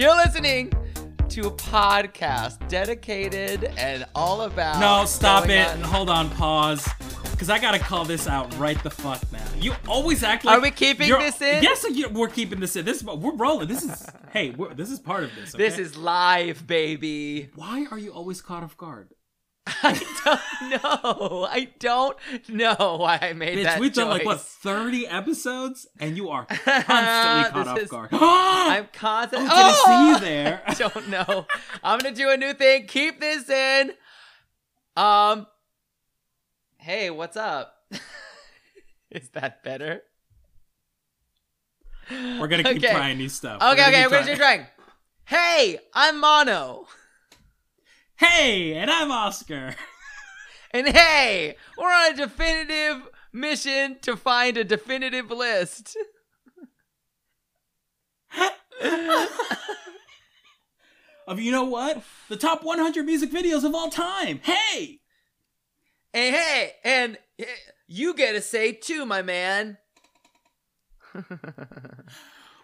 You're listening to a podcast dedicated and all about. No, stop it. on- Hold on, pause. Because I gotta call this out right the fuck now. You always act like. Are we keeping you're- this in? Yes, you- we're keeping this in. This is we're rolling. This is hey, we're, this is part of this. This is live, baby. Why are you always caught off guard? I don't know. I don't know why I made Bitch, that we've done like what thirty episodes, and you are constantly caught off is- guard. I'm constant. Oh, didn't see you there. I don't know. I'm gonna do a new thing. Keep this in. Um. Hey, what's up? Is that better? We're gonna keep Okay. trying new stuff. Okay, We're Okay, gonna okay, keep we're just trying. Hey, I'm Mano. Hey, and I'm Oscar. And hey, we're on a definitive mission to find a definitive list. Of you know what? The top 100 music videos of all time. Hey, Hey, hey, and you get a say too, my man.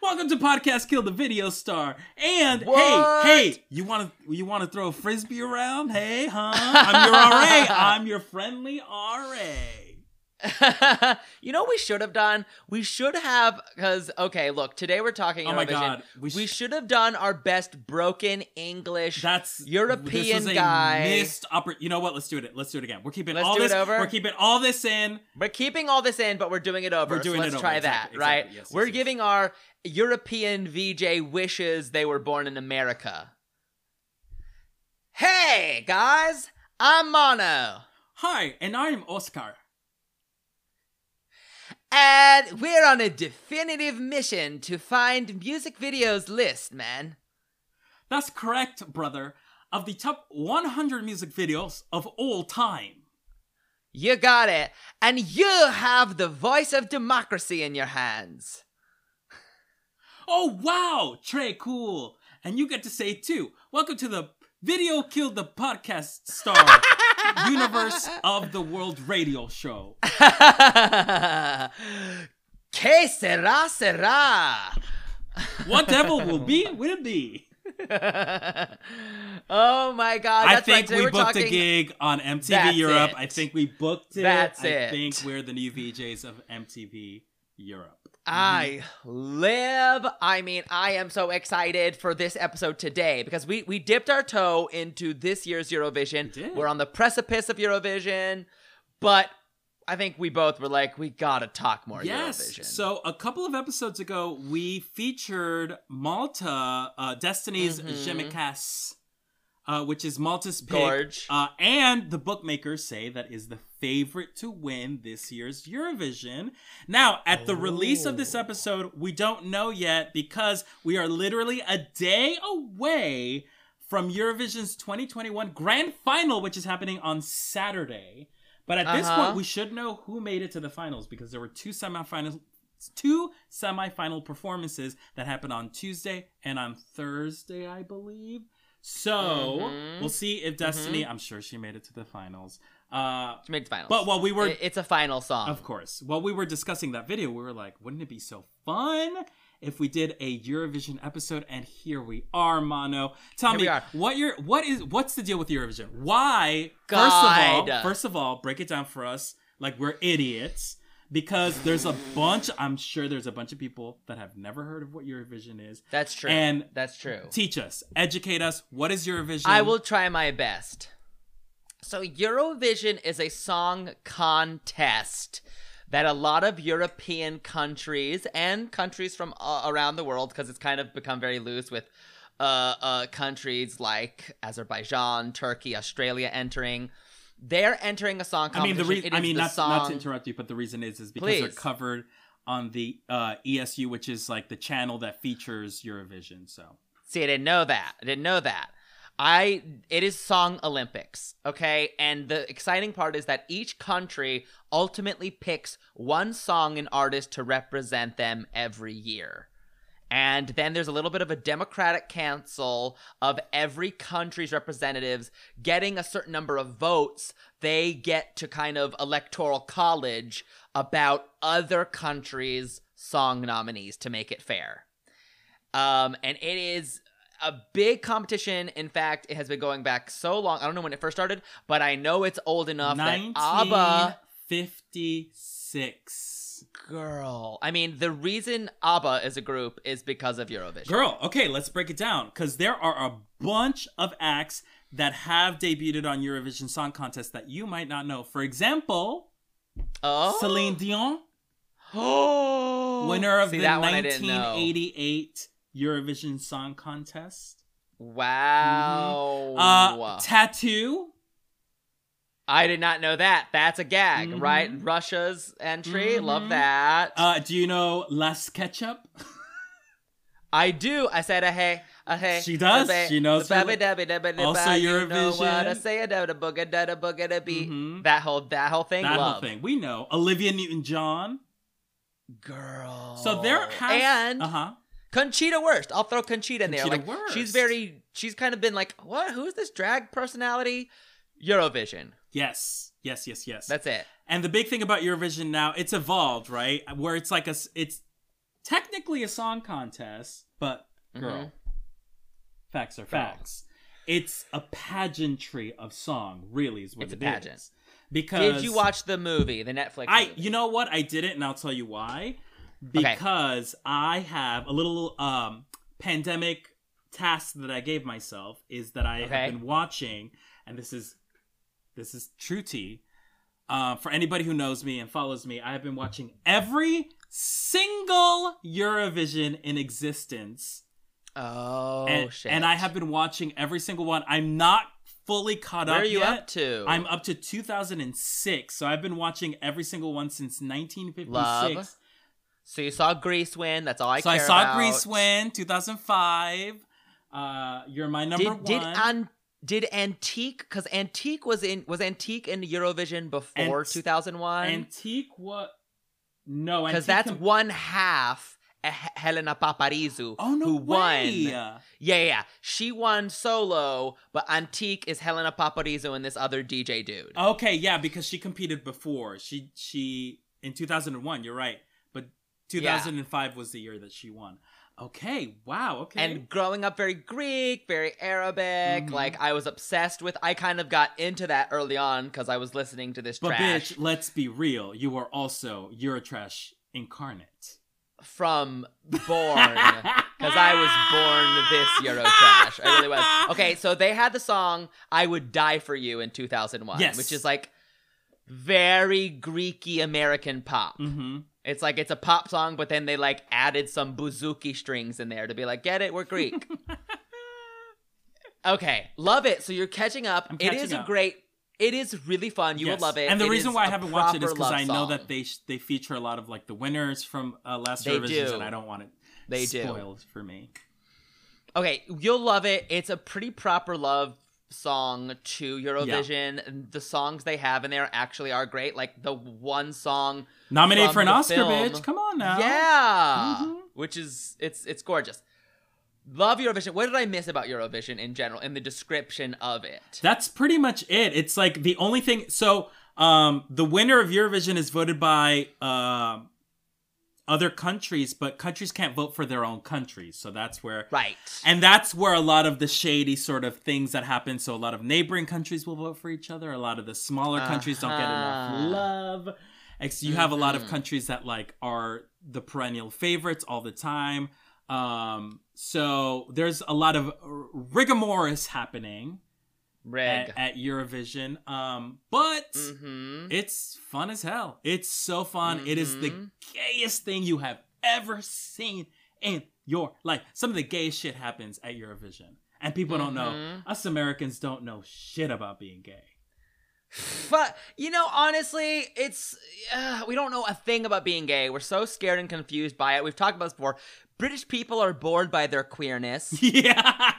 welcome to podcast Kill the Video Star. And What? hey, hey, you want to you want to throw a frisbee around? Hey, huh? I'm your RA. I'm your friendly RA. you know what we should have done? We should have because okay, look, today we're talking Oh my Eurovision. God, we, we should have done our best broken English. That's European this was a guy. Missed oppor- You know what? Let's do it. Let's do it again. We're keeping Let's all do it this. over. We're keeping all this in. We're keeping all this in, but we're doing it over. We're doing so let's it over, try exactly, that, right? exactly. Yes, yes, we're yes. giving our European VJ wishes they were born in America. Hey guys, I'm Mano. Hi, and I'm Oscar. And we're on a definitive mission to find music videos list, man. That's correct, brother. Of the top 100 music videos of all time. You got it. And you have the voice of democracy in your hands. Oh wow, Trey, cool. And you get to say it too. Welcome to the Video Killed the Podcast Star Universe of the World Radio Show. Que sera sera. Whatever will be, will be. oh my god, I think right. We booked talking... a gig on MTV That's Europe. it. I think we booked it. That's I it. think we're the new VJs of MTV Europe. I live. I mean, I am so excited for this episode today because we we dipped our toe into this year's Eurovision. We. We're on the precipice of Eurovision, but I think we both were like, we gotta talk more Yes. Eurovision. So a couple of episodes ago, we featured Malta, uh, Destiny's. Je Me Casse, uh, which is Malta's pick. Gorge. Uh, and the bookmakers say that is the favorite to win this year's Eurovision. Now, at the release of this Oh. episode, we don't know yet because we are literally a day away from Eurovision's 2021 grand final, which is happening on Saturday. But at this Uh-huh. point, we should know who made it to the finals because there were two semifinals, two semifinal performances that happened on Tuesday and on Thursday, I believe. So Mhm. we'll see if Destiny. I'm sure she made it to the finals. Uh, She made the finals. but while we were, it's a final song. of course, while we were discussing that video, we were like, wouldn't it be so fun if we did a Eurovision episode? And here we are, Mano. Tell Here me are. what your what is what's the deal with Eurovision? Why? First of all, first of all, break it down for us like we're idiots. Because there's a bunch, I'm sure there's a bunch of people that have never heard of what Eurovision is. That's true. And that's true. Teach us, educate us. What is Eurovision? I will try my best. So, Eurovision is a song contest that a lot of European countries and countries from uh, around the world, because it's kind of become very loose with uh, uh, countries like Azerbaijan, Turkey, Australia entering. They're entering a song I mean, the reason. I mean, not, song... not to interrupt you, but the reason is is because they're covered on the uh, ESU, which is like the channel that features Eurovision. So See, I didn't know that. I didn't know that. I it is Song Olympics, okay? And the exciting part is that each country ultimately picks one song and artist to represent them every year. And then there's a little bit of a democratic council of every country's representatives getting a certain number of votes. They get to kind of electoral college about other countries' song nominees to make it fair. Um, and it is a big competition. In fact, it has been going back so long. I don't know when it first started, but I know it's old enough that ABBA 1956. girl. I mean, the reason ABBA is a group is because of Eurovision. Girl, okay, let's break it down because there are a bunch of acts that have debuted on Eurovision Song Contest that you might not know. For example, Oh, Celine Dion, Oh, winner of See, the that one I didn't know. 1988 Eurovision Song Contest. Wow. Uh, Tattoo. I did not know that. That's a gag, Mhm. right? Russia's entry. Love Mhm. that. Uh, do you know Las Ketchup? I do. I said a hey, a hey. She does. a She knows a her ba- li- da- ba- da- ba- da- Also ba, You know what I Eurovision. say a da da booga da da booga da beat. That whole that whole thing. That love. whole thing. We know. Olivia Newton John. Girl. So there has. and Uh huh. Conchita Wurst. I'll throw Conchita in there. Like she's very. She's kind of been like, what? Who's this drag personality? Eurovision. Yes. Yes, yes, yes. That's it. And the big thing about Eurovision now, it's evolved, right? Where it's like a, it's technically a song contest, but girl, Mhm. facts are Girl. facts. It's a pageantry of song, really, is what It's a pageant. is. Because Did you watch the movie, the Netflix? I, movie? you know what? I didn't, and I'll tell you why. Because I have a little um pandemic task that I gave myself is that I Okay. have been watching, and this is this is true tea. Uh, for anybody who knows me and follows me, I have been watching every single Eurovision in existence, Oh and, shit! and I have been watching every single one. I'm not fully caught Where up are you yet. up to? I'm up to 2006, so I've been watching every single one since 1956. Love. So you saw Greece win. That's all I so I saw about. Greece win 2005. Uh, you're my number Did one. did an did Antique because Antique was in was Antique in Eurovision before Ant- 2001 Antique what? No, because that's com- one half Helena Paparizou Oh no who way. won. Yeah, yeah, yeah. She won solo, but Antique is Helena Paparizou and this other DJ dude. Okay, yeah, because she competed before. She she in 2001. You're right, but 2005 was the year that she won. Okay, wow. Okay, And growing up very Greek, very Arabic, Mhm. like I was obsessed with. I kind of got into that early on because I was listening to this but trash bitch, let's be real. You are also Eurotrash incarnate. from born because I was born this Euro trash. I really was. Okay, so they had the song "I Would Die for You" in 2001, Yes. which is like very Greeky American pop. Mm-hmm. It's like it's a pop song, but then they like added some bouzouki strings in there to be like, get it, we're Greek. okay, love it. So you're catching up. I'm it catching is a great. It is really fun. You Yes. will love it. And the It reason why I haven't watched it is because I know song. that they sh- they feature a lot of like the winners from uh, last do. and I don't want it They do. spoiled for me. Okay, you'll love it. It's a pretty proper love song to Eurovision. And The songs they have in there actually are great. Like the one song, Nominated for an Oscar, film. bitch. Come on now. yeah, Mhm. which is it's it's gorgeous. Love Eurovision. What did I miss about Eurovision in general in the description of it? That's pretty much it. It's like the only thing. So, um, the winner of Eurovision is voted by um other countries, but countries can't vote for their own countries. So that's where, Right. and that's where a lot of the shady sort of things that happen. So a lot of neighboring countries will vote for each other. A lot of the smaller countries don't get enough Uh-huh. love. You have a lot of Mhm. countries that like are the perennial favorites all the time. Um, so there's a lot of r- rigomoris happening Rig. at, at Eurovision. Um, but mm-hmm. it's fun as hell. It's so fun. It is the Mhm. gayest thing you have ever seen in your life. Some of the gayest shit happens at Eurovision. And people don't know. Mhm. Us Americans don't know shit about being gay. But you know, honestly, it's uh, we don't know a thing about being gay. We're so scared and confused by it. We've talked about this before. British people are bored by their queerness. yeah.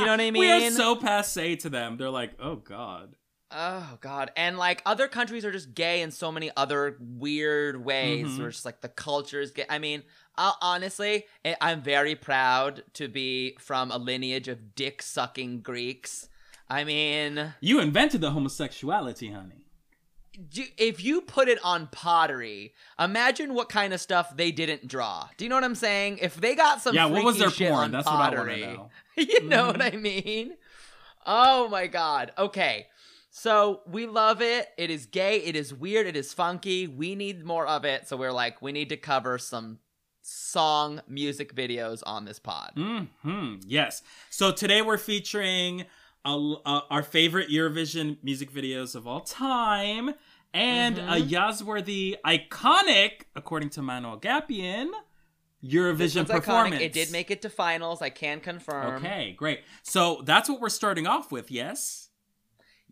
You know what I mean? We are so passe to them. They're like, oh God. Oh god. And like other countries are just gay in so many other weird ways. Mhm. Where just like the culture is gay. I mean, i honestly, I- I'm very proud to be from a lineage of dick sucking Greeks. I mean, You invented the homosexuality, honey. do, if you put it on pottery, imagine what kind of stuff they didn't draw. Do you know what I'm saying? If they got some yeah, what was their porn? That's what I want pottery, to know. you know what Mhm. I mean? Oh my god. Okay. So we love it. It is gay. It is weird. It is funky. We need more of it. So we're like, we need to cover some song music videos on this pod. hmm Yes. So today we're featuring a, uh, our favorite Eurovision music videos of all time and a Mhm. Yazworthy iconic, according to Mano Agapion, Eurovision one's iconic. performance. It did make it to finals. I can confirm. Okay, great. So that's what we're starting off with, yes?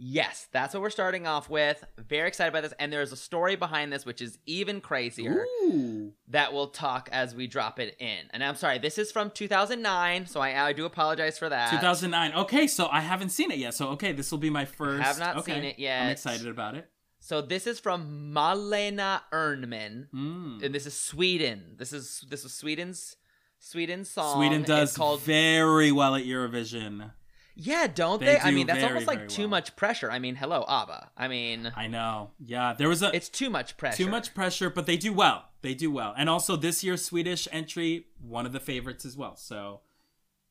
Yes, that's what we're starting off with. Very excited about this. And there's a story behind this, which is even crazier. Ooh. that we'll talk as we drop it in. And I'm sorry, this is from 2009, so I, I do apologize for that. 2009. Okay, so I haven't seen it yet. So okay, this will be my first. Have not okay. seen it yet. I'm excited about it. So this is from Malena Ernman, Mm. and this is Sweden. This is this is Sweden's Sweden's song. Sweden It's does called very well at Eurovision. Yeah, don't They they? I mean, that's very, almost like too well. much pressure. I mean, hello, ABBA. I mean, I know. Yeah, there was a it's too much pressure. too much pressure, but they do well. They do well, and also this year's Swedish entry, one of the favorites as well. So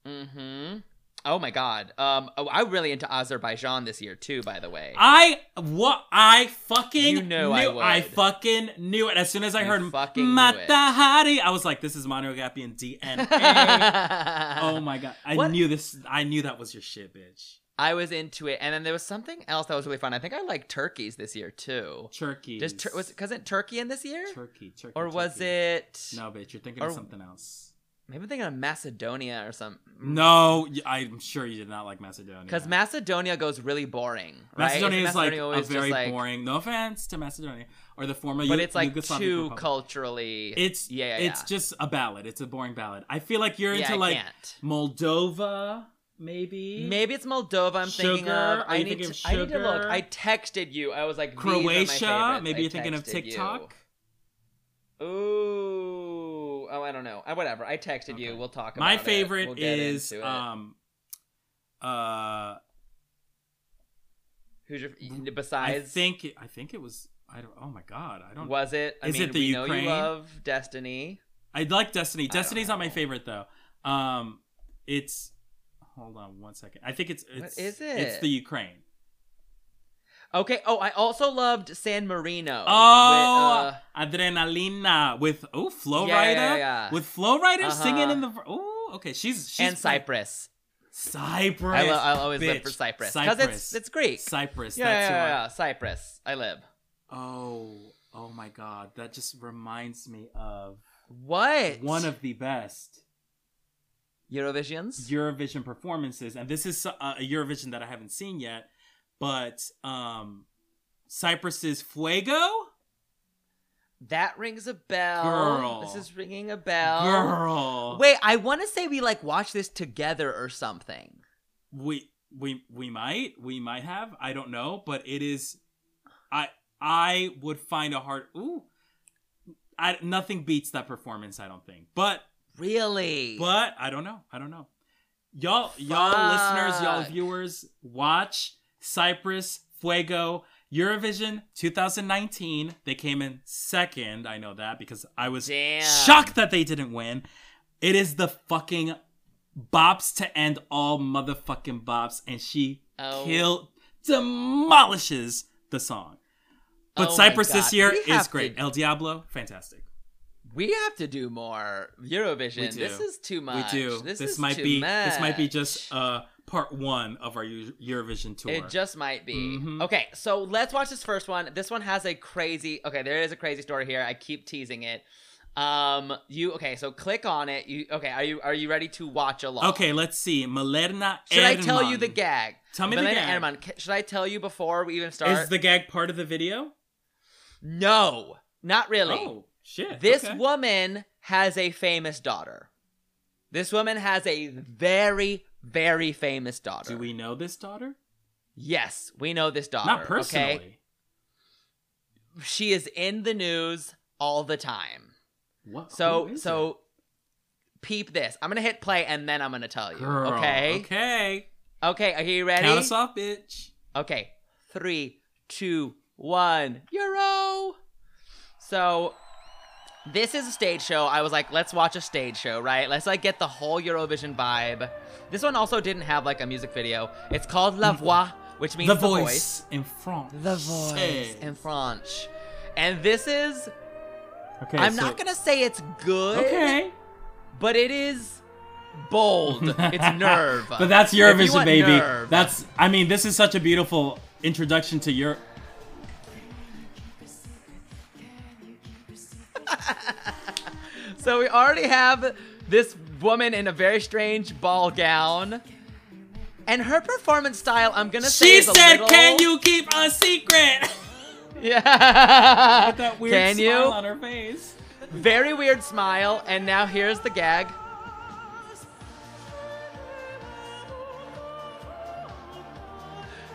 Mm-hmm. Oh my god. Um, oh, I'm really into Azerbaijan this year too. By the way, I what I fucking You knew I would. fucking knew it as soon as I You heard fucking. Mata Hari. I was like, this is Mano Agapion DNA. oh my god, I What? knew this. I knew that was your shit, bitch. I was into it, and then there was something else that was really fun. I think I liked turkeys this year too. Turkey. Just tur- was wasn't Turkey in this year, Turkey, Turkey, or was Turkey. it? No, bitch, you're thinking or- of something else. Maybe I'm thinking of Macedonia or something. No, I'm sure you did not like Macedonia. because Macedonia goes really boring. Right? Macedonia like Macedonia a very like- boring. No offense to Macedonia or the former, Yugoslavia. But Yu- it's like too Republic. culturally. It's yeah, yeah, it's just a ballad. It's a boring ballad. I feel like you're yeah, into like. Moldova, maybe Maybe it's Moldova. I'm thinking of. I need, to, of I need to look. I texted you. I was like, these are my Croatia. Maybe I you're thinking of TikTok. you. TikTok. Oh, I don't know. Uh, Whatever. I texted you. We'll talk about it. My it. favorite We'll is it. um uh Who's your besides? I think it, I think it was I don't oh my god I don't was it? I Is mean, it the we know Ukraine? you love Destiny. I like Destiny. Destiny's not my favorite though. Um, it's hold on one second. I think it's What it's is It's the Ukraine. Okay. Oh, I also loved San Marino. Oh, with, uh, Adrenalina with oh Flow Yeah, Rider yeah, yeah. with Flo Rida Uh-huh. singing in the oh okay she's she's and Cyprus. Cyprus. I lo- I'll always live bitch. for Cyprus because it's it's Greek. Cyprus. Yeah, that's yeah, I- yeah, yeah, Cyprus. I live. Oh, oh my god, that just reminds me of What? one of the best Eurovisions. Eurovision performances, and this is uh, a Eurovision that I haven't seen yet, but um, Cyprus's Fuego, That rings a bell. Girl. This is ringing a bell. girl. Wait, I want to say we like watched this together or something. we we we might we might have I don't know, but it is, I I would find a hard ooh, I nothing beats that performance. I don't think, but Really? But I don't know. I don't know. Y'all, y'all listeners, y'all viewers, watch Cyprus Fuego Eurovision 2019. They came in second. I know that because I was Damn. shocked that they didn't win. It is the fucking bops to end all motherfucking bops, and she Oh. kill demolishes the song. But Oh Cyprus this year We is great. to- El Diablo, fantastic. We have to do more Eurovision. This is too much. We do. This, This, is might too be this might be much. just uh part one of our Eurovision tour. It just might be. Mhm. Okay, so let's watch this first one. This one has a crazy. Okay, there is a crazy story here. I keep teasing it. Um, you okay? So click on it. You okay? Are you are you ready to watch along? okay, let's see. Malena Should I tell you the gag? Tell me the Malena gag. Ernman, should I tell you before we even start? Is the gag part of the video? No, not really. Oh shit! This okay. woman has a famous daughter. This woman has a very, very famous daughter. Do we know this daughter? Yes, we know this daughter. Not personally. Okay? She is in the news all the time. What? So, so peep this. I'm gonna hit play and then I'm gonna tell you. Girl, Okay. Okay. Okay. Are you ready? Count us off, bitch. Okay. Three, two, one. Euro. So this is a stage show. I was like, let's watch a stage show, right? Let's like get the whole Eurovision vibe. This one also didn't have like a music video. It's called La mm-hmm. Voix, which means The, the, voice, in French. The voice in French. And this is Okay, I'm so- not gonna say it's good, Okay. but it is bold. it's nerve. But that's If you Eurovision, baby. nerve. That's. I mean, this is such a beautiful introduction to Europe. So we already have this woman in a very strange ball gown. And her performance style, I'm gonna say, She is a said, little- "Can you keep a secret?" Yeah. With that weird Can smile you? on her face. Very weird smile. And now here's the gag.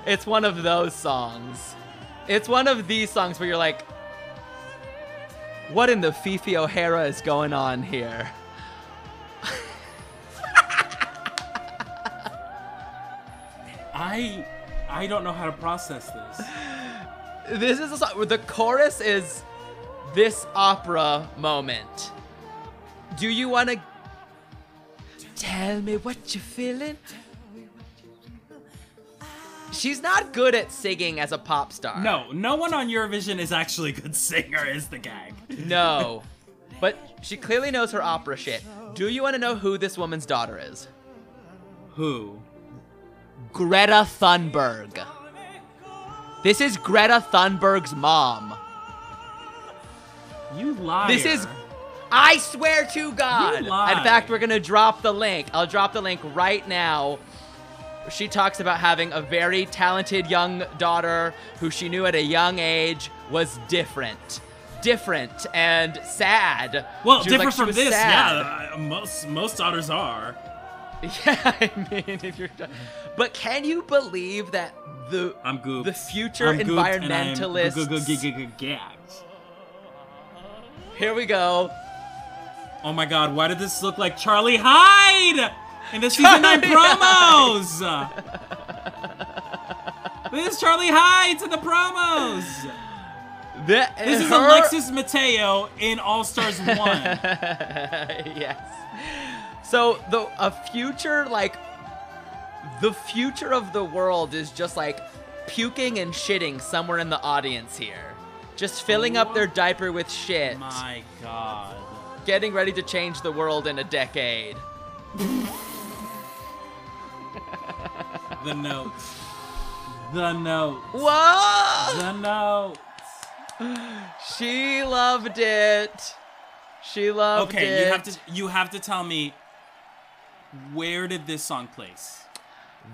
It's one of those songs. It's one of these songs where you're like, what in the Fifi O'Hara is going on here? I, I don't know how to process this. This is a song. The chorus is this opera moment. Do you want to tell me what you're feeling? She's not good at singing as a pop star. No, no one on Eurovision is actually a good singer. Is the gag? No. But she clearly knows her opera shit. Do you want to know who this woman's daughter is? Who? Greta Thunberg. This is Greta Thunberg's mom. You liar. This is I swear to God. In fact, we're going to drop the link. I'll drop the link right now. She talks about having a very talented young daughter who she knew at a young age was different. Different and sad. well different like, from this. sad. Yeah, uh, most most daughters are. Yeah, I mean, if you're. But can you believe that the I'm gooped. the future I'm I'm environmentalists? gagged. Here we go. Oh my god, why did this look like Charlie Hyde in the season 9 Charlie promos? this is Charlie Hyde to the promos. Th- This is her- Alexis Mateo in All Stars 1. yes. So the a future like the future of the world is just like puking and shitting somewhere in the audience here. Just filling up their diaper with shit. my god. Getting ready to change the world in a decade. The notes. The notes. Whoa! The notes. She loved it. She loved Okay, it. Okay, you have to you have to tell me where did this song place?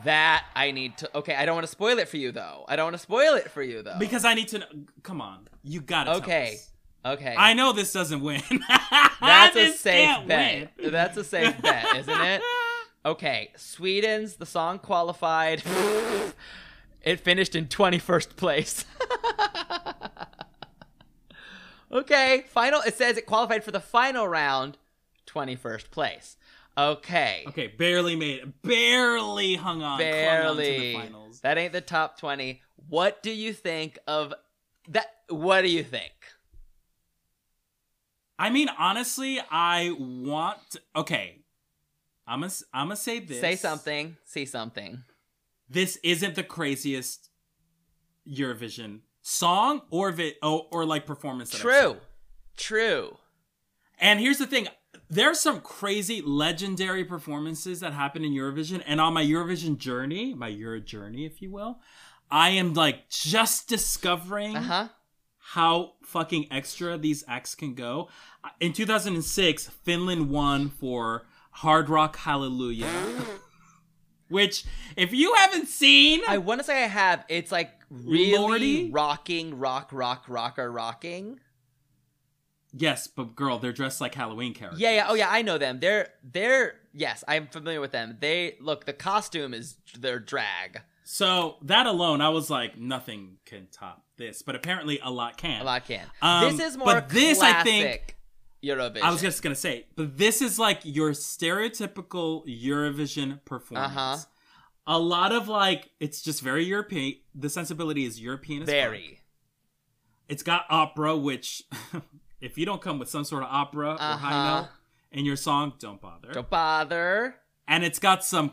That I need to. Okay, I don't want to spoil it for you though. I don't want to spoil it for you though. Because I need to know. Come on, you gotta. okay, okay. I know this doesn't win. That's a safe bet. win. That's a safe bet, isn't it? Okay, Sweden's the song qualified. it finished in 21st place. okay, final. It says it qualified for the final round, 21st place. Okay. Okay, barely made it. Barely hung on. on Barely. the finals. That ain't the top 20. What do you think of that? What do you think? I mean, honestly, I want. Okay, I'm gonna. I'm gonna say this. Say something. See something. This isn't the craziest Eurovision song or vi- oh, or like performance. True. True. And here's the thing. There's some crazy legendary performances that happen in Eurovision. And on my Eurovision journey, my Euro journey, if you will, I am like just discovering Uh huh. how fucking extra these acts can go. In 2006, Finland won for Hard Rock Hallelujah. Which, if you haven't seen, I want to say I have. It's like really Lordi? rocking, rock, rock, rocker, rocking. yes, but girl, they're dressed like Halloween characters. Yeah, yeah. Oh, yeah. I know them. They're they're yes. I'm familiar with them. They look. The costume is their drag. So that alone, I was like, nothing can top this. But apparently, a lot can. A lot can. Um, this is more but this, I think- Eurovision. I was just gonna say, but this is like your stereotypical Eurovision performance. Uh-huh. A lot of like, it's just very European. The sensibility is European. Very. It's got opera, which if you don't come with some sort of opera or high Uh-huh. note in your song, don't bother. Don't bother. And it's got some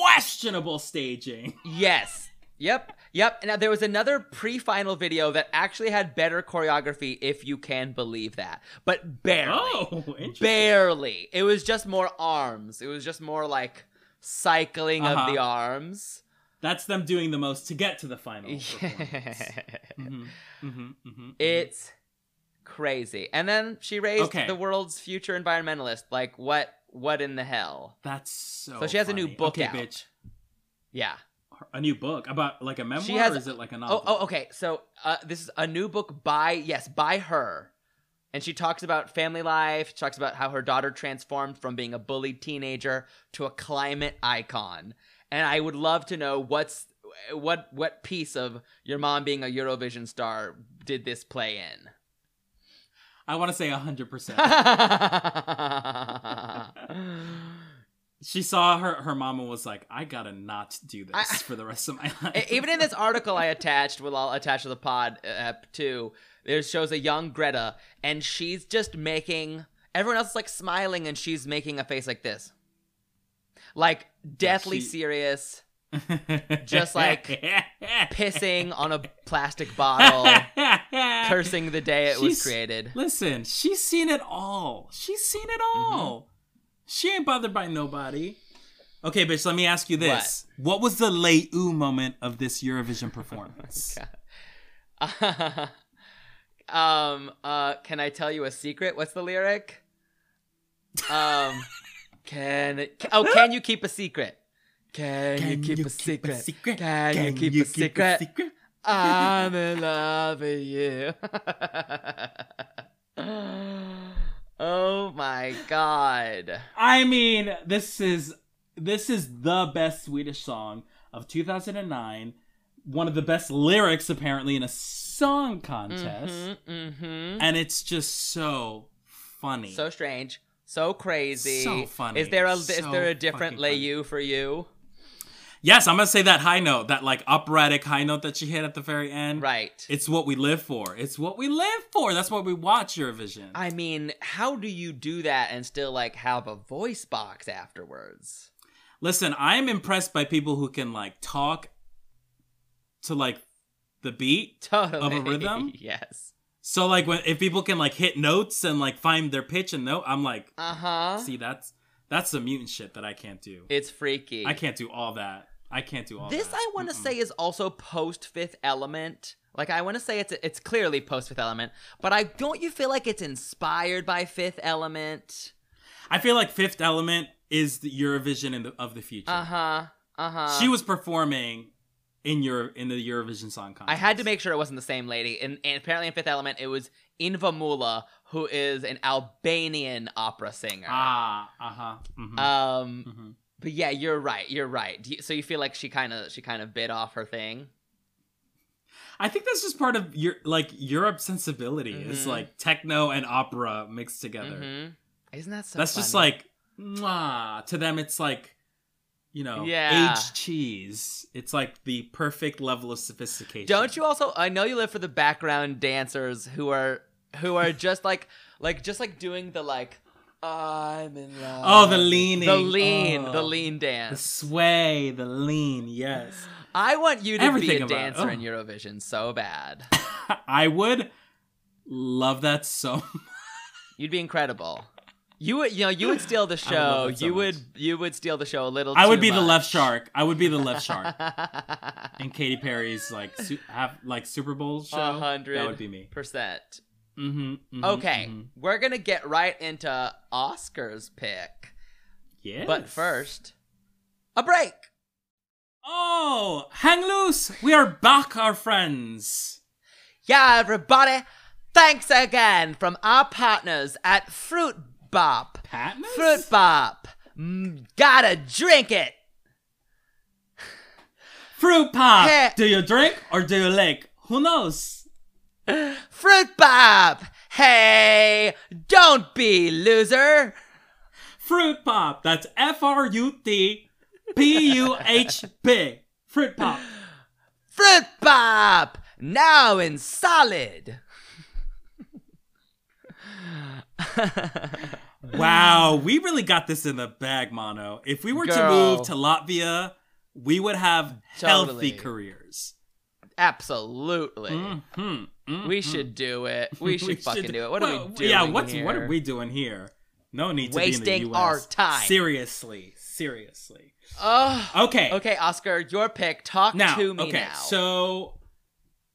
questionable staging. Yes. Yep. Yep. Now there was another pre-final video that actually had better choreography, if you can believe that, but barely. Oh, interesting. barely. It was just more arms. It was just more like cycling Uh-huh. of the arms. That's them doing the most to get to the final. performance. Mhm, mhm, mhm, it's crazy. And then she raised Okay. the world's future environmentalist. Like what? What in the hell? That's so. So she has a new book okay, out. bitch. Yeah. A new book about like a memoir, She has- or is it like a Oh, novel? oh, okay. So uh, this is a new book by yes, by her, and she talks about family life. She talks about how her daughter transformed from being a bullied teenager to a climate icon. And I would love to know what's what what piece of your mom being a Eurovision star did this play in. I want to say hundred percent. She saw her her mama was like, I gotta not do this I- for the rest of my life. Even in this article I attached, well, I'll attach to the pod uh, too. There shows a young Greta, and she's just making everyone else is like smiling, and she's making a face like this, like deathly she- serious, just like pissing on a plastic bottle, cursing the day it was created. Listen, she's seen it all. She's seen it all. She ain't bothered by nobody. Okay, bitch, let me ask you this. What, was the late ooh moment of this Eurovision performance? um. Uh. Can I tell you a secret? What's the lyric? Um. Can oh can you keep a secret? Can, you keep, a, secret? Can, you keep, a, secret? I'm in love with you. Oh my god. I mean, this is this is the best Swedish song of 2009. One of the best lyrics apparently in a song contest. Mm-hmm. And it's just so funny. So strange. So crazy. So funny. Is there a is there a different fucking lay funny. you for you? Yes, I'm gonna say that high note, that like operatic high note that she hit at the very end. Right. It's what we live for. It's what we live for. That's why we watch Eurovision. I mean, how do you do that and still like have a voice box afterwards? Listen, I'm impressed by people who can like talk to like the beat. Totally. Of a rhythm? yes. So like when if people can like hit notes and like find their pitch and note, I'm like, Uh huh. see that's that's the mutant shit that I can't do. It's freaky. I can't do all that. I can't do all that. This that. I want to say is also post Fifth Element. Like I want to say it's it's clearly post Fifth Element, but I don't you feel like it's inspired by Fifth Element? I feel like Fifth Element is the Eurovision in the, of the future. Uh huh. Uh huh. She was performing in your in the Eurovision Song Contest. I had to make sure it wasn't the same lady. And, and apparently in Fifth Element, it was Inva Mula, who is an Albanian opera singer. Ah, uh huh. hmm Um, hmm but yeah, you're right. You're right. Do you, so you feel like she kind of she kind of bit off her thing. I think that's just part of your like Europe sensibility. It's Mhm. like techno and opera mixed together. Mhm. Isn't that so? that's just like mwah. to them. It's like you know, Yeah. aged cheese. It's like the perfect level of sophistication. Don't you also? I know you live for the background dancers who are who are just like like just like doing the like I'm in love. Oh, the leaning. the lean, the Oh. lean The sway, the lean. Yes, I want you to Everything be a about dancer Oh. in Eurovision so bad. I would love that so. You'd be incredible. You would, you know, you would steal the would show. so you would, much. you would steal the show a little. I would be the left shark. I would be the left shark. in Katy Perry's like su- have like Super Bowl show. Hundred That would be me. percent. Mm-hmm, Okay, we're gonna get right into Oscar's pick, Yeah. but first, a break. Oh, hang loose! We are back, our friends. Yeah, everybody, thanks again from our partners at Fruit Bop. Patmos? Fruit Bop, mm, gotta drink it. Fruit pop. Hey. Do you drink or do you lick? Who knows? Fruit Pop! hey, don't be loser. Fruit pop. That's F R U T P U H B. Fruit pop. Fruit Pop! now in solid. Wow, we really got this in the bag, Mano. If we were to move to Latvia, we would have healthy careers. Absolutely. Mhm, mhm. We should do it. We should fucking do it. What are we doing? Yeah, what's what are here? we doing here? No need to Wasting be in the US. our time. Seriously, seriously. Ugh. Okay, Okay, Oscar, your pick. Talk now, to me okay, now. so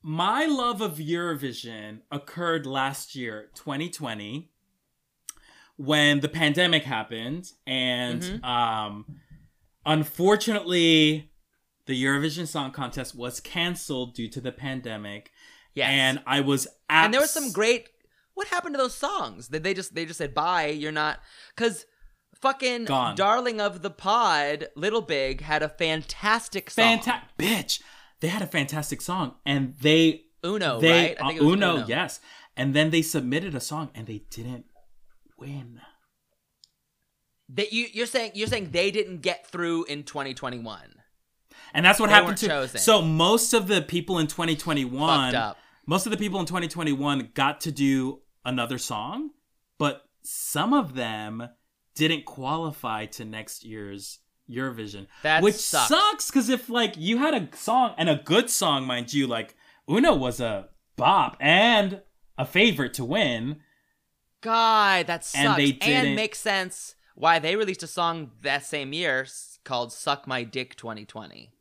my love of Eurovision occurred last year, 2020, when the pandemic happened, and Mhm. um, unfortunately, the Eurovision Song Contest was canceled due to the pandemic, yes. and I was and there was some great. What happened to those songs? Did they just they just said bye? You're not because fucking Gone. darling of the pod, Little Big had a fantastic song. fantastic bitch. They had a fantastic song, and they Uno, they right? I think uh, it was Uno, Uno. yes, and then they submitted a song, and they didn't win. That you you're saying you're saying they didn't get through in 2021. And that's what They happened to. chosen. So most of the people in 2021, up. most of the people in 2021 got to do another song, but some of them didn't qualify to next year's Eurovision, That which sucks. because if like you had a song and a good song, mind you, like Uno was a bop and a favorite to win. God, that sucks. And they didn't- makes sense why they released a song that same year called "Suck My Dick 2020."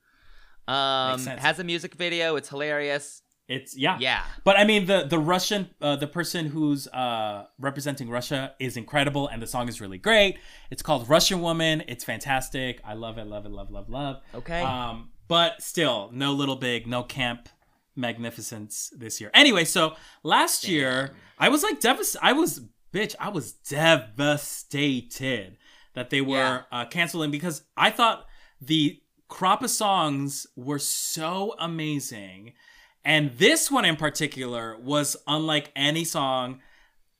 Um, has a music video. It's hilarious. It's yeah, Yeah. But I mean, the the Russian, uh, the person who's uh, representing Russia is incredible, and the song is really great. It's called Russian Woman. It's fantastic. I love it, love it, love, love, love. Okay. Um, but still, no little big, no camp magnificence this year. Anyway, so last year I was like devastated. I was bitch. I was devastated that they were Yeah. uh, canceling because I thought the crop of songs were so amazing. And this one in particular was unlike any song,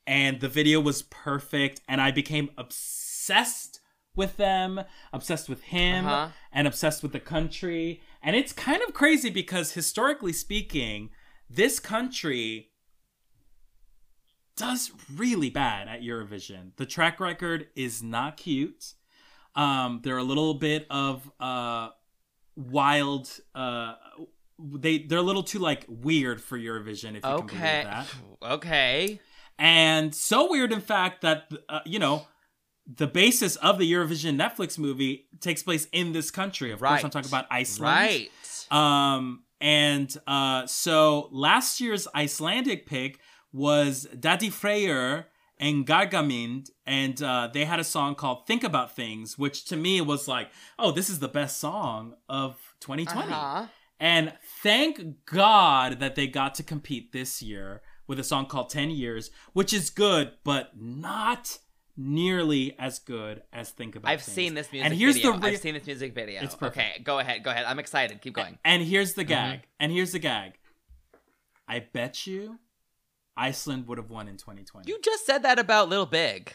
and the video was perfect. And I became obsessed with them, obsessed with him, Uh-huh. and obsessed with the country. And it's kind of crazy because historically speaking, this country does really bad at Eurovision. The track record is not cute. Um, they're a little bit of uh, wild. Uh, they they're a little too like weird for Eurovision. If you can believe that Okay. and so weird in fact that uh, you know the basis of the Eurovision Netflix movie takes place in this country. Of course, I'm talking about Iceland. Right. Um, and uh, so last year's Icelandic pick was Dadi Freyr and Gagnamagnið, and uh, they had a song called "Think About Things," which to me was like, oh, this is the best song of 2020. Uh-huh. And thank God that they got to compete this year with a song called 10 Years, which is good, but not nearly as good as Think About I've Things. seen this music And here's video. the re- I've seen this music video. It's perfect. okay, go ahead. Go ahead. I'm excited. Keep going. And here's the Mm-hmm. gag. And here's the gag. I bet you Iceland would have won in 2020. You just said that about Little Big.